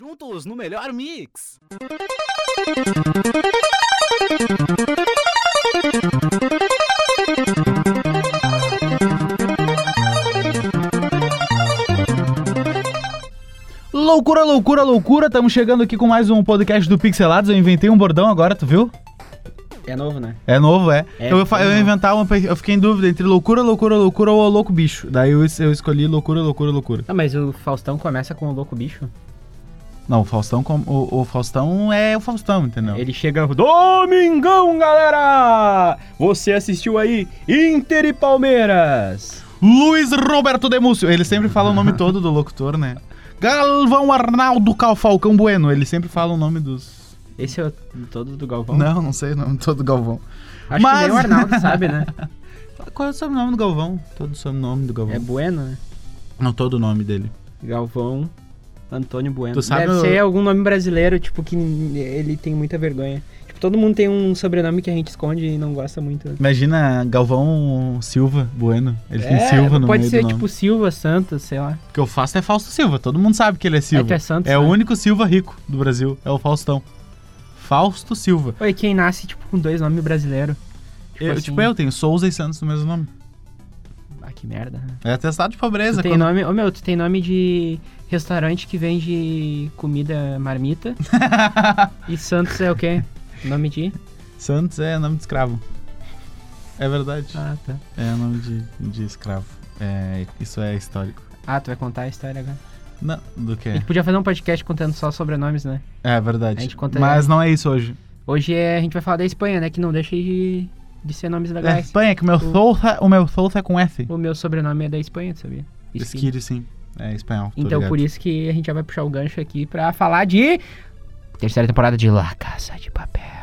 Juntos no melhor mix. Loucura, loucura, loucura. Estamos chegando aqui com mais um podcast do Pixelados. Eu inventei um bordão agora, tu viu? É novo, né? É novo, é. É, eu, é eu inventar uma. Eu fiquei em dúvida entre loucura, loucura, loucura ou louco bicho. Daí eu, eu escolhi loucura, loucura, loucura. Ah, mas o Faustão começa com o louco bicho. Não, o Faustão, o, o Faustão é o Faustão, entendeu? Ele chega. Domingão, galera! Você assistiu aí Inter e Palmeiras. Luiz Roberto Demúcio. Ele sempre fala o nome todo do locutor, né? Galvão Arnaldo Cal Falcão Bueno. Ele sempre fala o nome dos. Esse é o todo do Galvão. Não, não sei o nome todo do Galvão. Acho Mas- que nem o Arnaldo sabe, né? Qual é o sobrenome do Galvão? Todo o sobrenome do Galvão. É Bueno, né? Não, todo o nome dele. Galvão Antônio Bueno. Tu sabe Deve o- ser algum nome brasileiro, tipo, que ele tem muita vergonha. Tipo, todo mundo tem um sobrenome que a gente esconde e não gosta muito. Imagina Galvão Silva Bueno. Ele tem Silva no pode meio ser do tipo. Silva, Santos, sei lá. O que eu faço é Fausto Silva. Todo mundo sabe que ele é Silva. tu é Santos, É o né? único Silva rico do Brasil. É o Faustão. Fausto Silva. Oi, quem nasce, tipo, com dois nomes brasileiros? Eu, assim- Tipo, eu tenho Souza e Santos no mesmo nome. Ah, que merda. É atestado de pobreza. Tu tem quando- nome... Ô, meu, tu tem nome de restaurante que vende comida marmita. e Santos é o quê? Nome de... Santos é nome de escravo. É verdade. Ah, tá. É nome de, de escravo. É, isso é histórico. Ah, tu vai contar a história agora. Não, do A que? gente podia fazer um podcast contando só sobrenomes, né? É verdade. A gente conta- Mas não é isso hoje. Hoje é, a gente vai falar da Espanha, né? Que não deixa de, de ser nomes É legais. Espanha, que o meu O- Souza, o meu Souza é com F. O meu sobrenome é da Espanha, tu sabia? Esquire, sim. É espanhol. Então ligado. por isso que a gente já vai puxar o gancho aqui pra falar de... Terceira temporada de La Casa de Papel.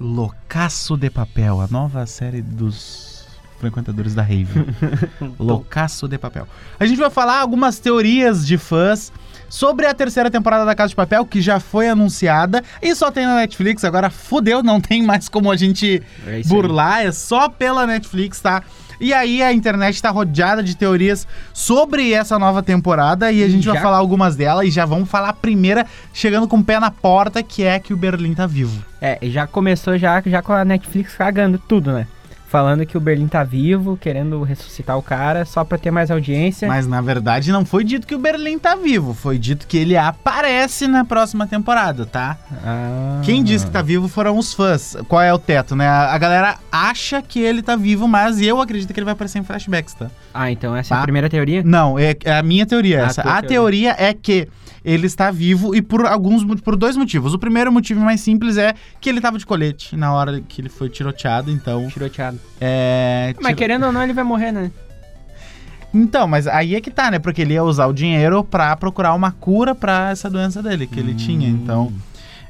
Loucaço de Papel, a nova série dos frequentadores da Rave. Loucaço de Papel. A gente vai falar algumas teorias de fãs sobre a terceira temporada da Casa de Papel, que já foi anunciada e só tem na Netflix. Agora fudeu, não tem mais como a gente É burlar, é só pela Netflix, tá? E aí a internet tá rodeada de teorias sobre essa nova temporada e a gente vai já- falar algumas delas e já vamos falar a primeira, chegando com o pé na porta, que é que o Berlim tá vivo. É, e já começou já, já com a Netflix cagando tudo, né? Falando que o Berlim tá vivo, querendo ressuscitar o cara só pra ter mais audiência. Mas na verdade não foi dito que o Berlim tá vivo, foi dito que ele aparece na próxima temporada, tá? Ah. Quem disse que tá vivo foram os fãs. Qual é o teto, né? A a galera acha que ele tá vivo, mas eu acredito que ele vai aparecer em flashbacks, tá? Ah, então essa é Tá. a primeira teoria? Não, é, é a minha teoria Ah, essa. tua A teoria é que ele está vivo e por alguns por dois motivos. O primeiro motivo mais simples é que ele tava de colete na hora que ele foi tiroteado, então Tiroteado. é Mas tiro- querendo ou não, ele vai morrer, né? Então, mas aí é que tá, né? Porque ele ia usar o dinheiro pra procurar uma cura pra essa doença dele que ele tinha, então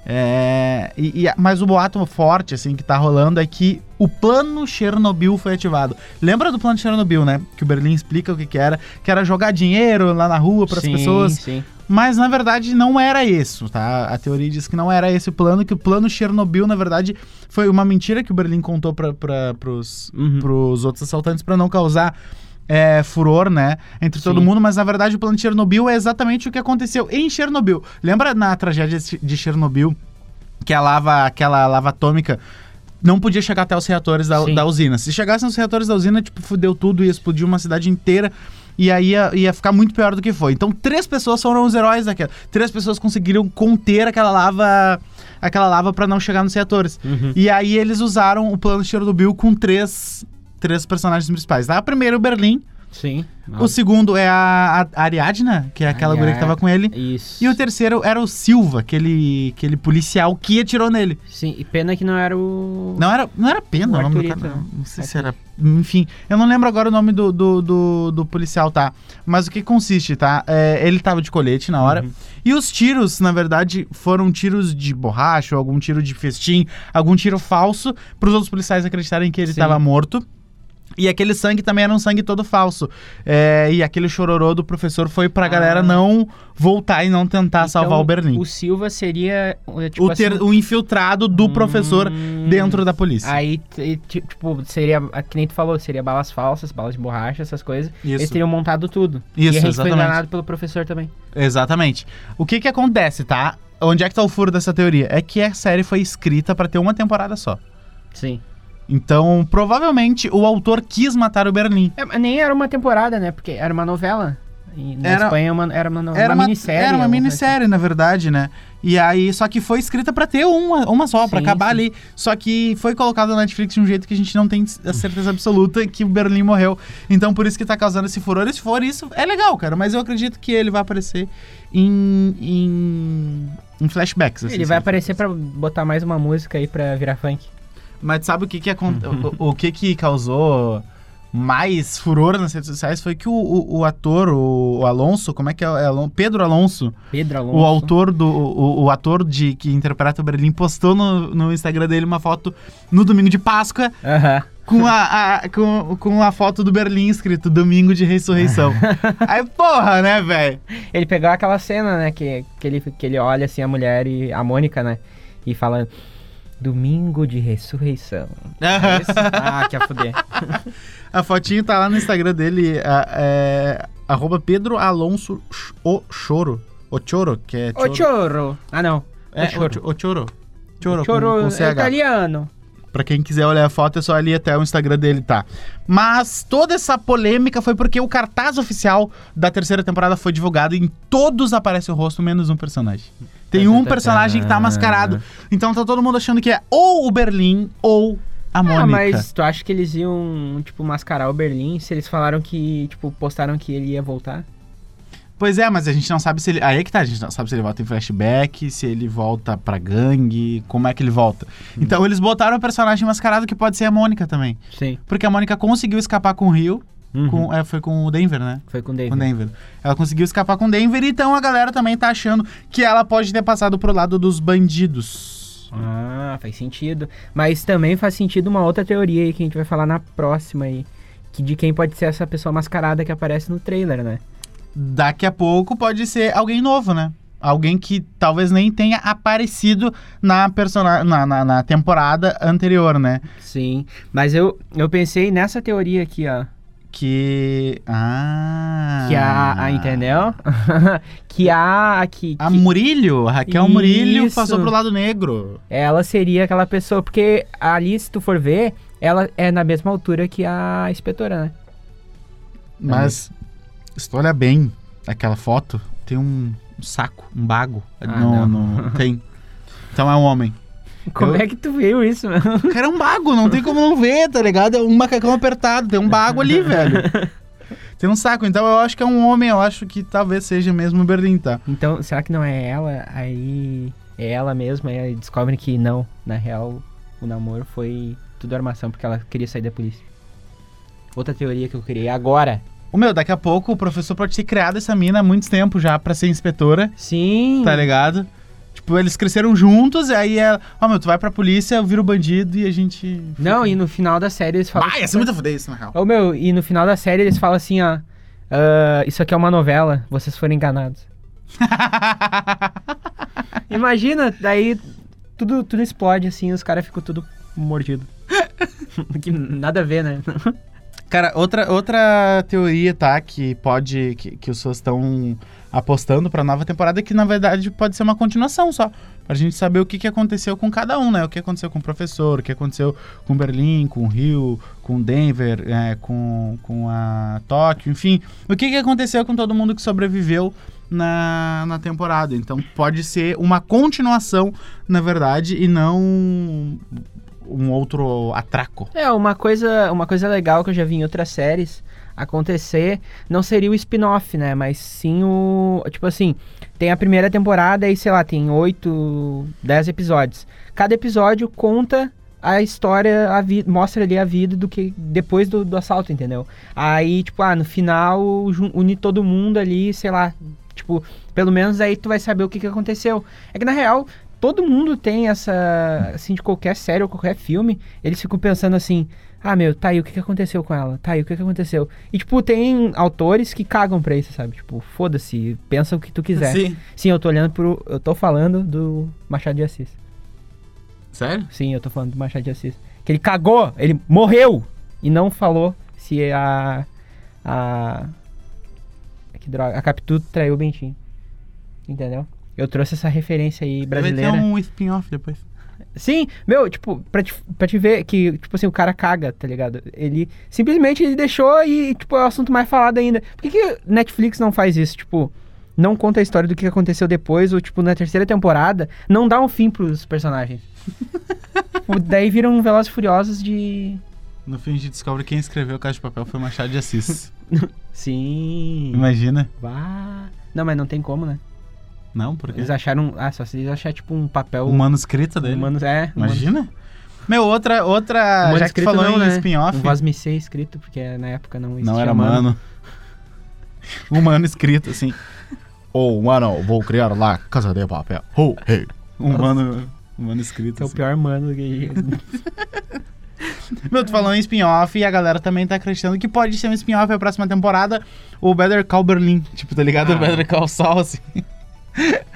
é, e, e- mas o boato forte, assim, que tá rolando é que o plano Chernobyl foi ativado. Lembra do plano Chernobyl, né? Que o Berlim explica o que, que era, que era jogar dinheiro lá na rua para as pessoas. Sim. Mas na verdade não era isso, tá? A teoria diz que não era esse o plano, que o plano Chernobyl, na verdade, foi uma mentira que o Berlim contou para pros, Uhum. pros outros assaltantes para não causar é, furor, né? Entre todo Sim. mundo, mas na verdade o plano de Chernobyl é exatamente o que aconteceu em Chernobyl. Lembra na tragédia de Chernobyl que a lava, aquela lava atômica não podia chegar até os reatores da, da usina. Se chegasse nos reatores da usina, tipo, fudeu tudo, ia explodir uma cidade inteira. E aí ia, ia ficar muito pior do que foi. Então, três pessoas foram os heróis daquela. Três pessoas conseguiram conter aquela lava, aquela lava para não chegar nos reatores. Uhum. E aí eles usaram o plano de Chernobyl com três, três personagens principais. Tá? O primeiro, o Berlim. Sim. O segundo é a, a Ariadna, que é aquela guria que tava com ele. Isso. E o terceiro era o Silva, aquele, aquele policial que atirou nele. Sim, e pena que não era o... Não era, não era pena O o nome do cara. né? Não sei se era. Enfim, eu não lembro agora o nome do, do, do, do policial, tá? Mas o que consiste, tá? É, ele tava de colete na hora. Uhum. E os tiros, na verdade, foram tiros de borracha, ou algum tiro de festim, algum tiro falso, para os outros policiais acreditarem que ele Sim. estava morto. E aquele sangue também era um sangue todo falso. É, e aquele chororô do professor foi pra Ah. galera não voltar e não tentar salvar Então, o Berlim. O Silva seria. eh, Tipo o, ter- assim, o infiltrado do professor hum, dentro da polícia. Aí, tipo, seria. Que nem tu falou, seria balas falsas, balas de borracha, essas coisas. Eles Isso. teriam montado tudo. Isso, e a gente exatamente. foi enganado pelo professor também. Exatamente. O que que acontece, tá? Onde é que tá o furo dessa teoria? É que a série foi escrita pra ter uma temporada só. Sim. Então, provavelmente, o autor quis matar o Berlim. É, nem era uma temporada, né? Porque era uma novela. E na Era- Espanha uma- era uma, Era uma, minissérie. Era uma minissérie, na verdade, né? E aí, só que foi escrita pra ter uma, uma só, pra Sim, acabar sim. ali. Só que foi colocado na Netflix de um jeito que a gente não tem a certeza absoluta que o Berlim morreu. Então, por isso que tá causando esse furor. E se for isso, é legal, cara. Mas eu acredito que ele vai aparecer em. em, em flashbacks. assim. assim, Ele vai aparecer pra botar mais uma música aí pra virar funk. Mas sabe o que que, acon- o, o que que causou mais furor nas redes sociais foi que o, o, o ator, o, o Alonso, como é que é? é Alon- Pedro Alonso, Pedro Alonso. o autor do. O, o ator de que interpreta o Berlim postou no, no Instagram dele uma foto no domingo de Páscoa Aham. com a, a- com, com a foto do Berlim escrito Domingo de Ressurreição. Aí, porra, né, velho? Ele pegou aquela cena, né? Que, que, ele, que ele olha assim a mulher e a Mônica, né? E fala. Domingo de ressurreição. É ah, que a fuder. A fotinho tá lá no Instagram dele, a- é, arroba Pedro Alonso o Choro. O Choro, que é Ô choro. Ah, não. É, o choro. o Cho- o Choro. Choro, choro com, com é CH. italiano. Pra quem quiser olhar a foto, é só ali até o Instagram dele, tá? Mas toda essa polêmica foi porque o cartaz oficial da terceira temporada foi divulgado e em todos aparece o rosto, menos um personagem. Tem um personagem que tá mascarado. Então tá todo mundo achando que é ou o Berlim ou a Mônica. Ah, mas tu acha que eles iam, tipo, mascarar o Berlim se eles falaram que, tipo, postaram que ele ia voltar? Pois é, mas a gente não sabe se ele. Aí é que tá, a gente não sabe se ele volta em flashback, se ele volta pra gangue, como é que ele volta. Então eles botaram o personagem mascarado que pode ser a Mônica também. Sim. Porque a Mônica conseguiu escapar com o Rio. Uhum. Com, é, foi com o Denver, né? Foi com o Com David. o Denver. Ela conseguiu escapar com o Denver, então a galera também tá achando que ela pode ter passado pro lado dos bandidos. Ah, faz sentido. Mas também faz sentido uma outra teoria aí que a gente vai falar na próxima aí. Que de quem pode ser essa pessoa mascarada que aparece no trailer, né? Daqui a pouco pode ser alguém novo, né? Alguém que talvez nem tenha aparecido na, persona na, na, na temporada anterior, né? Sim. Mas eu, eu pensei nessa teoria aqui, ó. Que. Ah. Que a. a entendeu? que a. Que, A que Murilho, a Raquel Murilho Isso. passou pro lado negro. ela seria aquela pessoa. Porque ali, se tu for ver, ela é na mesma altura que a inspetora, né? Mas, se tu olhar bem aquela foto, tem um, um saco, um bago. Ah, não. no- tem. Então é um homem. Como Eu- é que tu viu isso, mano? O cara é um bago, não tem como não ver, tá ligado? É um macacão apertado, tem um bago ali, velho. Tem um saco, então eu acho que é um homem, eu acho que talvez seja mesmo o Berlim, tá? Então, será que não é ela? Aí é ela mesma, aí descobrem que não. Na real, o namoro foi tudo armação, porque ela queria sair da polícia. Outra teoria que eu criei agora. O meu, daqui a pouco o professor pode ter criado essa mina há muito tempo já pra ser inspetora, Sim. tá ligado? Tipo, eles cresceram juntos, e aí ela, ó, meu, tu vai pra polícia, eu viro bandido e a gente. Não, e no final da série eles falam. Vai, ia ser muito foder isso, na real. Ô meu, e no final da série eles falam assim, ó. "Ah, isso aqui é uma novela, vocês foram enganados. Imagina, daí tudo, tudo explode assim, os caras ficam tudo mordido. que nada a ver, né? Cara, outra, outra teoria, tá? Que pode. Que, que os pessoas estão apostando pra nova temporada que, na verdade, pode ser uma continuação só. Pra gente saber o que, que aconteceu com cada um, né? O que aconteceu com o professor, o que aconteceu com Berlim, com Rio, com Denver, é, com, com a Tóquio, enfim. O que, que aconteceu com todo mundo que sobreviveu na, na temporada. Então pode ser uma continuação, na verdade, e não um outro atraco. É, uma coisa, uma coisa legal que eu já vi em outras séries acontecer não seria o spin-off, né? Mas sim o. Tipo assim, tem a primeira temporada e, sei lá, tem 8, 10 episódios. Cada episódio conta a história, a vi- mostra ali a vida do que depois do, do assalto, entendeu? Aí, tipo, ah, no final une todo mundo ali, sei lá. Tipo, pelo menos aí tu vai saber o que, que aconteceu. É que na real, todo mundo tem essa, assim, de qualquer série ou qualquer filme, eles ficam pensando assim, ah, meu, tá aí, o que, que aconteceu com ela? Tá aí, o que, que aconteceu? E, tipo, tem autores que cagam pra isso, sabe? Tipo, foda-se, pensa o que tu quiser. Sim. Sim, eu tô olhando pro... Eu tô falando do Machado de Assis. Sério? Sim, eu tô falando do Machado de Assis. Que ele cagou, ele morreu e não falou se a. A. Que droga. A Capitu traiu o Bentinho. Entendeu? Eu trouxe essa referência aí brasileira. Vai ter um spin-off depois. Sim, meu, tipo, pra te, pra te ver que, tipo assim, o cara caga, tá ligado? Ele simplesmente ele deixou e, tipo, é o assunto mais falado ainda. Por que, que Netflix não faz isso? Tipo, não conta a história do que aconteceu depois, ou, tipo, na terceira temporada, não dá um fim pros personagens. Tipo, Daí viram Velozes e Furiosos de... No fim a gente descobre que quem escreveu Casa de Papel foi Machado de Assis. Sim. Imagina. Vá. Não, mas não tem como, né? Não, porque Eles acharam... Ah, só se eles acharem, tipo, um papel... o manuscrito dele. Humanos, é. um Imagina. Meu, outra, outra, já que tu escrito falou não, em né? spin-off, Um ser escrito, porque na época não existia não era mano. Humano escrito, assim. Ô, mano, vou criar lá Casa de Papel. Oh, hey. Humano, humano escrito, Que é o assim. pior mano que... Meu, tu falou em spin-off e a galera também tá acreditando que pode ser um spin-off pra próxima temporada. O Better Call Berlin. Tipo, tá ligado? Ah. O Better Call Saul, assim.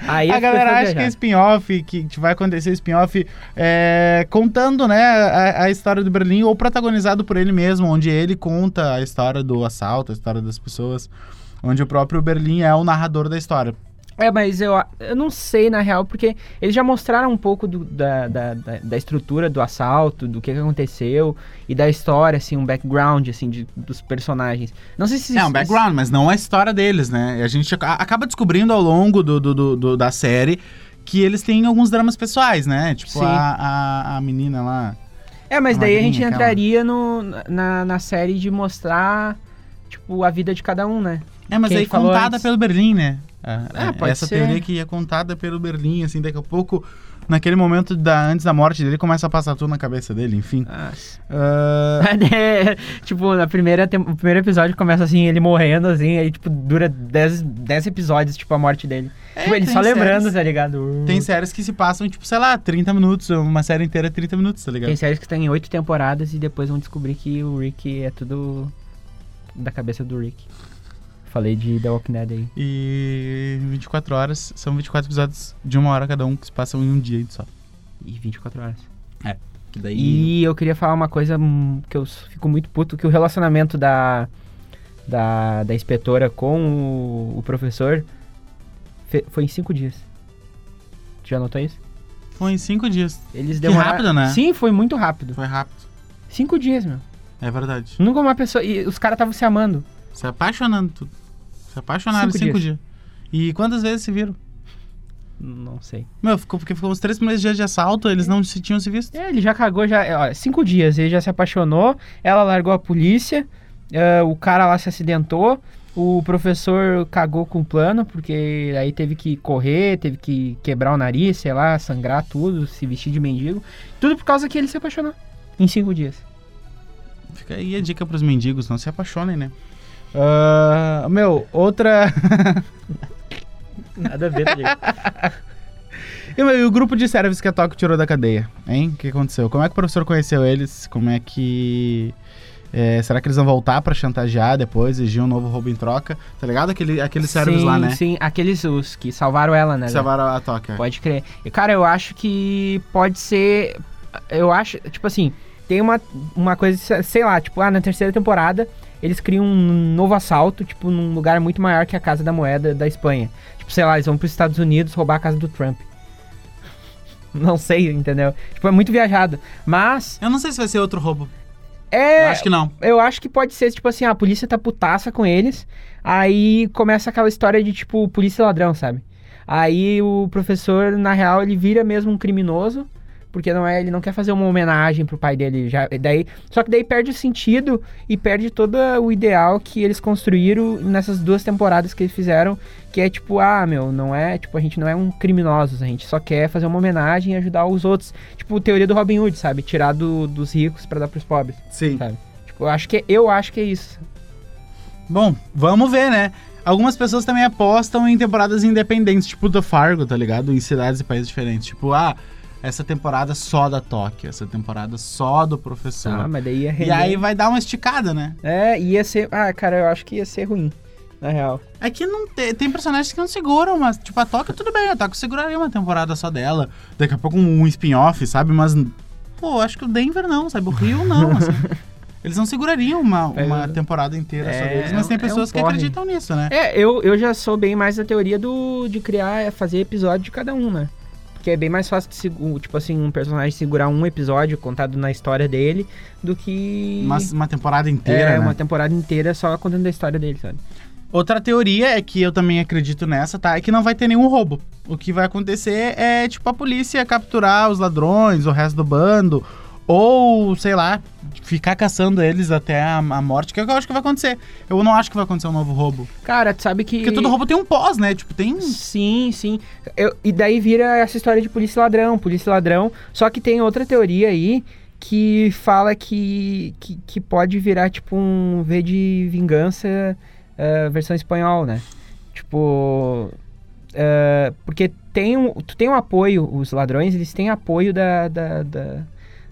Aí a galera acha que é spin-off, que que vai acontecer spin-off é, contando, né, a, a história do Berlim, ou protagonizado por ele mesmo, onde ele conta a história do assalto, a história das pessoas, onde o próprio Berlim é o narrador da história. É, mas eu, eu não sei, na real, porque eles já mostraram um pouco do- da, da, da, da estrutura do assalto, do que, que aconteceu, e da história, assim, um background, assim, de, dos personagens. Não sei se... É um background, mas não a história deles, né? A gente aca- acaba descobrindo ao longo do, do- do- da série que eles têm alguns dramas pessoais, né? Tipo, a, a, a menina lá. É, mas a daí a gente aquela. entraria no, na, na série de mostrar, tipo, a vida de cada um, né? É, mas Quem aí contada antes? pelo Berlim, né? Ah, é, pode essa ser. teoria que é contada pelo Berlim, assim, daqui a pouco, naquele momento da, antes da morte dele, começa a passar tudo na cabeça dele, enfim. É, tipo, na primeira o primeiro episódio começa assim, ele morrendo, assim, aí, tipo, dura 10 10 episódios, tipo, a morte dele. É, tipo, ele só lembrando, séries- tá ligado? Tem séries que se passam, tipo, sei lá, 30 minutos, uma série inteira é 30 minutos, tá ligado? Tem séries que tem oito temporadas e depois vão descobrir que o Rick é tudo da cabeça do Rick. Falei de The Walking Dead aí. E 24 horas, são 24 episódios de uma hora cada um, que se passam em um dia só. E 24 horas. Que daí... E eu queria falar uma coisa hum, que eu fico muito puto, que o relacionamento da, da, da inspetora com o, o professor fe- foi em cinco dias. Tu já notou isso? Foi em 5 dias. Eles demoraram... rápido, né? Sim, foi muito rápido. Foi rápido. Cinco dias, meu. É verdade. Nunca uma pessoa... E os caras estavam se amando. Se apaixonando tudo. Se apaixonaram em Cinco 5 dias. dias. E quantas vezes se viram? Não sei. Meu, ficou, porque ficou uns três primeiros dias de assalto, eles não se tinham se visto. É, ele já cagou, já... é, Ó, cinco dias, ele já se apaixonou, ela largou a polícia, é, o cara lá se acidentou, o professor cagou com o plano, porque aí teve que correr, teve que quebrar o nariz, sei lá, sangrar tudo, se vestir de mendigo. Tudo por causa que ele se apaixonou. Em cinco dias. Fica aí a dica pros mendigos, não se apaixonem, né? Ah, meu, outra. Nada a ver, tá? E, meu, e o grupo de servos que a Tóquio tirou da cadeia, hein? O que aconteceu? Como é que o professor conheceu eles? Como é que. é, será que eles vão voltar pra chantagear depois, exigir um novo roubo em troca? Tá ligado? Aquele, aqueles servos lá, né? Sim, aqueles os que salvaram ela, né? Salvaram a Tóquio. Pode crer. E, cara, eu acho que pode ser. Eu acho, tipo assim, tem uma, uma coisa, sei lá, tipo, ah, na terceira temporada eles criam um novo assalto, tipo, num lugar muito maior que a Casa da Moeda da Espanha. Tipo, sei lá, eles vão pros Estados Unidos roubar a casa do Trump. Não sei, entendeu? Tipo, é muito viajado. Mas. Eu não sei se vai ser outro roubo. É. Eu acho que não. Eu acho que pode ser, tipo assim, a polícia tá putaça com eles. Aí começa aquela história de, tipo, polícia e ladrão, sabe? Aí o professor, na real, ele vira mesmo um criminoso. Porque não é, ele não quer fazer uma homenagem pro pai dele. Já, daí, só que daí perde o sentido e perde todo o ideal que eles construíram nessas duas temporadas que eles fizeram. Que é tipo, ah, meu, não é. Tipo, a gente não é um criminosos, a gente só quer fazer uma homenagem e ajudar os outros. Tipo, teoria do Robin Hood, sabe? Tirar do- dos ricos pra dar pros pobres Sim. sabe? Tipo, eu acho que eu acho que é isso. Bom, vamos ver, né? Algumas pessoas também apostam em temporadas independentes, tipo do Fargo, tá ligado? Em cidades e países diferentes. Tipo, ah, essa temporada só da Tóquio, essa temporada só do professor. Ah, mas daí ia e render. aí vai dar uma esticada, né? É, ia ser. Ah, cara, eu acho que ia ser ruim, na real. É que não te- tem personagens que não seguram, mas, tipo, a Tóquio tudo bem, a Tóquio seguraria uma temporada só dela. Daqui a pouco um, spin-off, sabe? Mas, pô, acho que o Denver não, sabe? O Rio não, assim. Eles não segurariam uma, É, uma temporada inteira só é, deles, mas tem é um- é um pessoas que porre. acreditam nisso, né? É, eu, eu já sou bem mais da teoria do de criar, é fazer episódio de cada um, né? Porque é bem mais fácil, de tipo assim, um personagem segurar um episódio contado na história dele do que Uma, uma temporada inteira, é, né? uma temporada inteira só contando a história dele, sabe? Outra teoria é que eu também acredito nessa, tá? É que não vai ter nenhum roubo. O que vai acontecer é, tipo, a polícia capturar os ladrões, o resto do bando, ou, sei lá, ficar caçando eles até a, a morte, que é o que eu acho que vai acontecer. Eu não acho que vai acontecer um novo roubo. Cara, tu sabe que Porque todo roubo tem um pós, né? Tipo, tem. Sim, sim. Eu- e daí vira essa história de polícia ladrão, polícia ladrão. Só que tem outra teoria aí que fala que, que, que pode virar tipo um V de vingança eh, versão espanhol, né? Tipo. eh, porque tem um, tu tem um apoio, os ladrões, eles têm apoio da, da, da,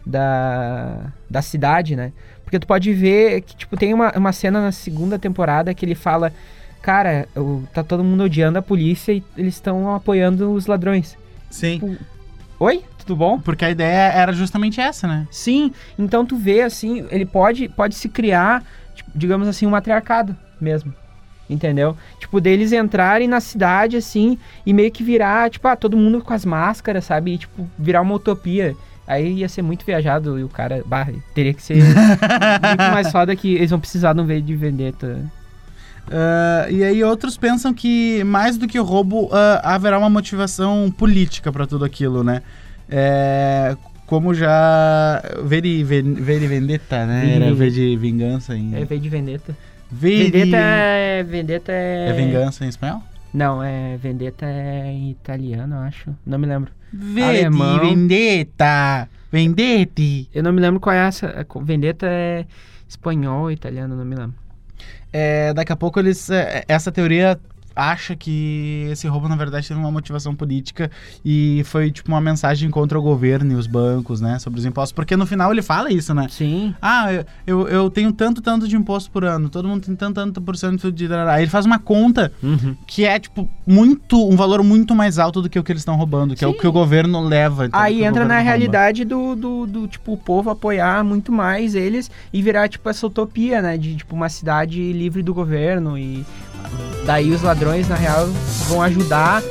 da, da cidade, né? Porque tu pode ver que, tipo, tem uma, uma cena na segunda temporada que ele fala cara, o- tá todo mundo odiando a polícia e eles estão apoiando os ladrões. Sim. Oi? Tudo bom? Porque a ideia era justamente essa, né? Sim, então tu vê assim, ele pode, pode se criar, tipo, digamos assim, um matriarcado mesmo. Entendeu? Tipo, deles entrarem na cidade, assim, e meio que virar, tipo, ah, todo mundo com as máscaras, sabe? E, tipo, virar uma utopia. Aí ia ser muito viajado e o cara, bah, teria que ser muito mais foda que eles vão precisar um V de vendetta. Ah, e aí outros pensam que mais do que o roubo ah, haverá uma motivação política pra tudo aquilo, né? É, como já Veri, Ven- Veri Vendetta, né? Veri- Era V de vingança em É V de vendetta. Veri- Vendetta é. Vendetta é. é vingança em espanhol? Não, é. Vendetta é em italiano, eu acho. Não me lembro. Vedi Alemão. Vendetta, Vendetti. Eu não me lembro qual é essa. é Vendetta é espanhol ou italiano, não me lembro. É, daqui a pouco eles é, essa teoria acha que esse roubo na verdade teve uma motivação política e foi tipo uma mensagem contra o governo e os bancos, né, sobre os impostos, porque no final ele fala isso, né? Sim. Ah, eu- eu, eu tenho tanto, tanto de imposto por ano, todo mundo tem tanto, tanto por cento de... Aí ele faz uma conta Uhum. que é, tipo, muito, um valor muito mais alto do que o que eles estão roubando, que é o Sim. que o governo leva. então, Aí entra na realidade do, do, do, tipo, o povo apoiar muito mais eles e virar, tipo, essa utopia, né? De, tipo, uma cidade livre do governo e daí os ladrões, na real, vão ajudar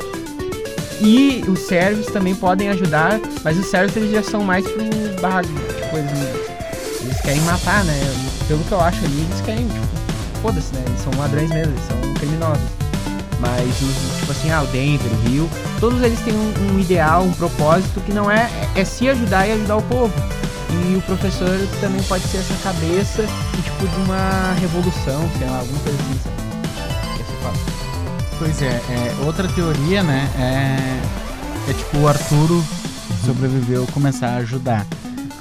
e os sérvios também podem ajudar, mas os sérvios, eles já são mais pro barra, tipo, eles, eles querem matar, né? Pelo que eu acho ali, eles querem, tipo, foda-se, né? Eles são ladrões mesmo, eles são criminosos. Mas, tipo assim, ah, o Denver, o Rio, todos eles têm um, um ideal, um propósito que não é, é se ajudar e ajudar o povo. E o professor também pode ser essa cabeça tipo, de uma revolução, sei lá, alguma coisa assim, sabe? Pois é, é, outra teoria, né, é, é tipo o Arturo sobreviveu começar a ajudar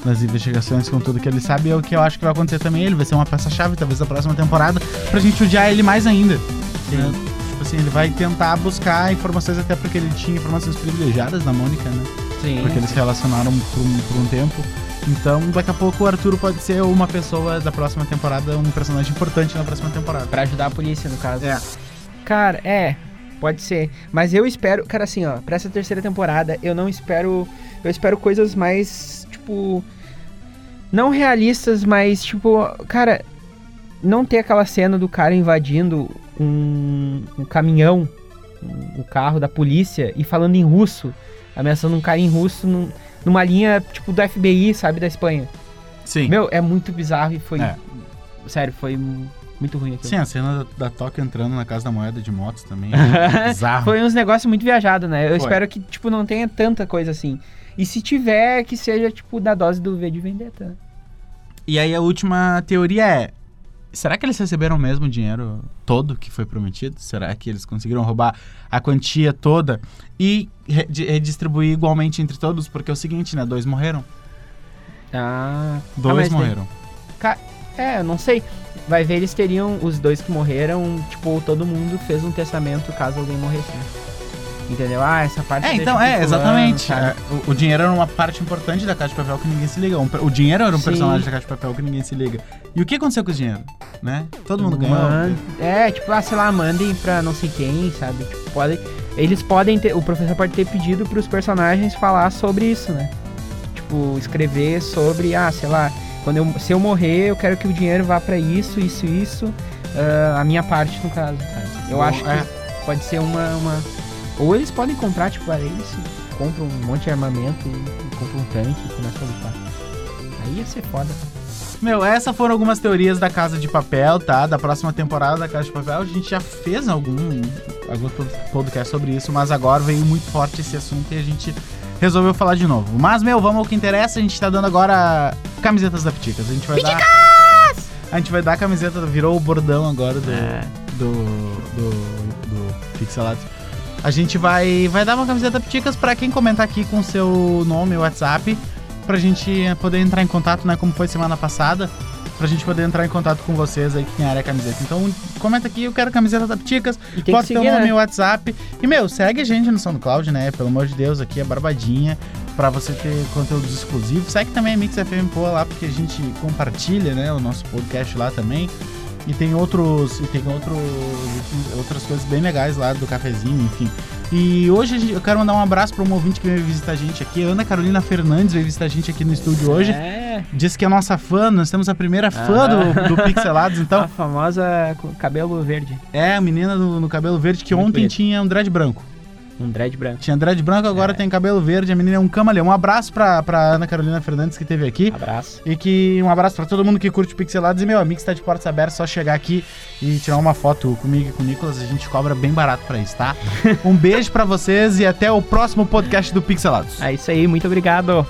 nas investigações com tudo que ele sabe, e é o que eu acho que vai acontecer também, ele vai ser uma peça-chave, talvez, da próxima temporada, pra gente odiar ele mais ainda. né? Tipo assim, ele vai tentar buscar informações, até porque ele tinha informações privilegiadas da Mônica, né? Sim. Porque eles se relacionaram por um, por um tempo. Então, daqui a pouco o Arturo pode ser uma pessoa da próxima temporada, um personagem importante na próxima temporada. Pra ajudar a polícia, no caso. É. Cara, é, pode ser. Mas eu espero, cara, assim, ó, pra essa terceira temporada, eu não espero. Eu espero coisas mais, tipo. Não realistas, mas, tipo, cara, não ter aquela cena do cara invadindo um, um caminhão, um, um carro da polícia e falando em russo, ameaçando um cara em russo num- numa linha, tipo, do FBI, sabe, da Espanha. Sim. Meu, é muito bizarro e foi. É. Sério, foi muito ruim aquilo. Sim, a cena da, da Tóquio entrando na casa da moeda de motos também. É bizarro. Foi uns negócios muito viajados, né? Eu Foi. espero que, tipo, não tenha tanta coisa assim. E se tiver, que seja, tipo, da dose do V de Vendetta. né? E aí a última teoria é: será que eles receberam mesmo o dinheiro todo que foi prometido? Será que eles conseguiram roubar a quantia toda e redistribuir igualmente entre todos? Porque é o seguinte, né? Dois morreram. Ah, Dois mas daí- morreram. É, eu não sei. Vai ver, eles teriam, os dois que morreram, tipo, todo mundo fez um testamento caso alguém morresse, né? Entendeu? Ah, essa parte É, então, é, exatamente. É, o, o dinheiro era uma parte importante da Casa de Papel que ninguém se liga. Um o dinheiro era um Sim. personagem da Casa de Papel que ninguém se liga. E o que aconteceu com o dinheiro? Né? Todo mundo ganhou. Man- É, tipo, ah, sei lá, mandem pra não sei quem, sabe? Tipo, podem, eles podem ter, o professor pode ter pedido pros personagens falar sobre isso, né? Tipo, escrever sobre, ah, sei lá, quando eu, se eu morrer, eu quero que o dinheiro vá pra isso, isso, isso, ah, a minha parte no caso, sabe? Eu Bom, acho que é. pode ser uma, uma... Ou eles podem comprar, tipo, aí eles compram um monte de armamento e, e compram um tanque e começam a lutar. Aí ia ser foda. Meu, essas foram algumas teorias da Casa de Papel, tá? Da próxima temporada da Casa de Papel. A gente já fez algum, algum pod- podcast sobre isso, mas agora veio muito forte esse assunto e a gente resolveu falar de novo. Mas, meu, vamos ao que interessa. A gente tá dando agora camisetas da Piticas. A gente vai dar... A gente vai dar a camiseta, virou o bordão agora do, É. do, do, do Pixelados. A gente vai, vai dar uma camiseta Piticas pra quem comentar aqui com seu nome e WhatsApp, pra gente poder entrar em contato, né, como foi semana passada, pra gente poder entrar em contato com vocês aí que ganharem a camiseta. Então, comenta aqui, eu quero a camiseta da Piticas, E tem bota teu seguir, nome e né? WhatsApp. E, meu, segue a gente no SoundCloud, né, pelo amor de Deus, aqui é Barbadinha, pra você ter conteúdos exclusivos. Segue também a Mix FM Poa lá, porque a gente compartilha, né, o nosso podcast lá também. E tem outros. E tem outros, outras coisas bem legais lá do cafezinho, enfim. E hoje a eu quero mandar um abraço para um ouvinte que veio visitar a gente aqui. A Ana Carolina Fernandes veio visitar a gente aqui no estúdio hoje. É, Disse que é nossa fã, nós temos a primeira fã Ah. do, do Pixelados, a então. famosa com cabelo verde. É, a menina do- no cabelo verde que Muito ontem bonito. tinha um dread branco. Um dread branco. Tinha dread branco, agora É. tem cabelo verde. A menina é um camaleão. Um abraço pra, pra Ana Carolina Fernandes que esteve aqui. Abraço. E que um abraço pra todo mundo que curte Pixelados. E meu amigo está de portas abertas, só chegar aqui e tirar uma foto comigo e com o Nicolas. A gente cobra bem barato pra isso, tá? um beijo pra vocês e até o próximo podcast do Pixelados. É isso aí, muito obrigado.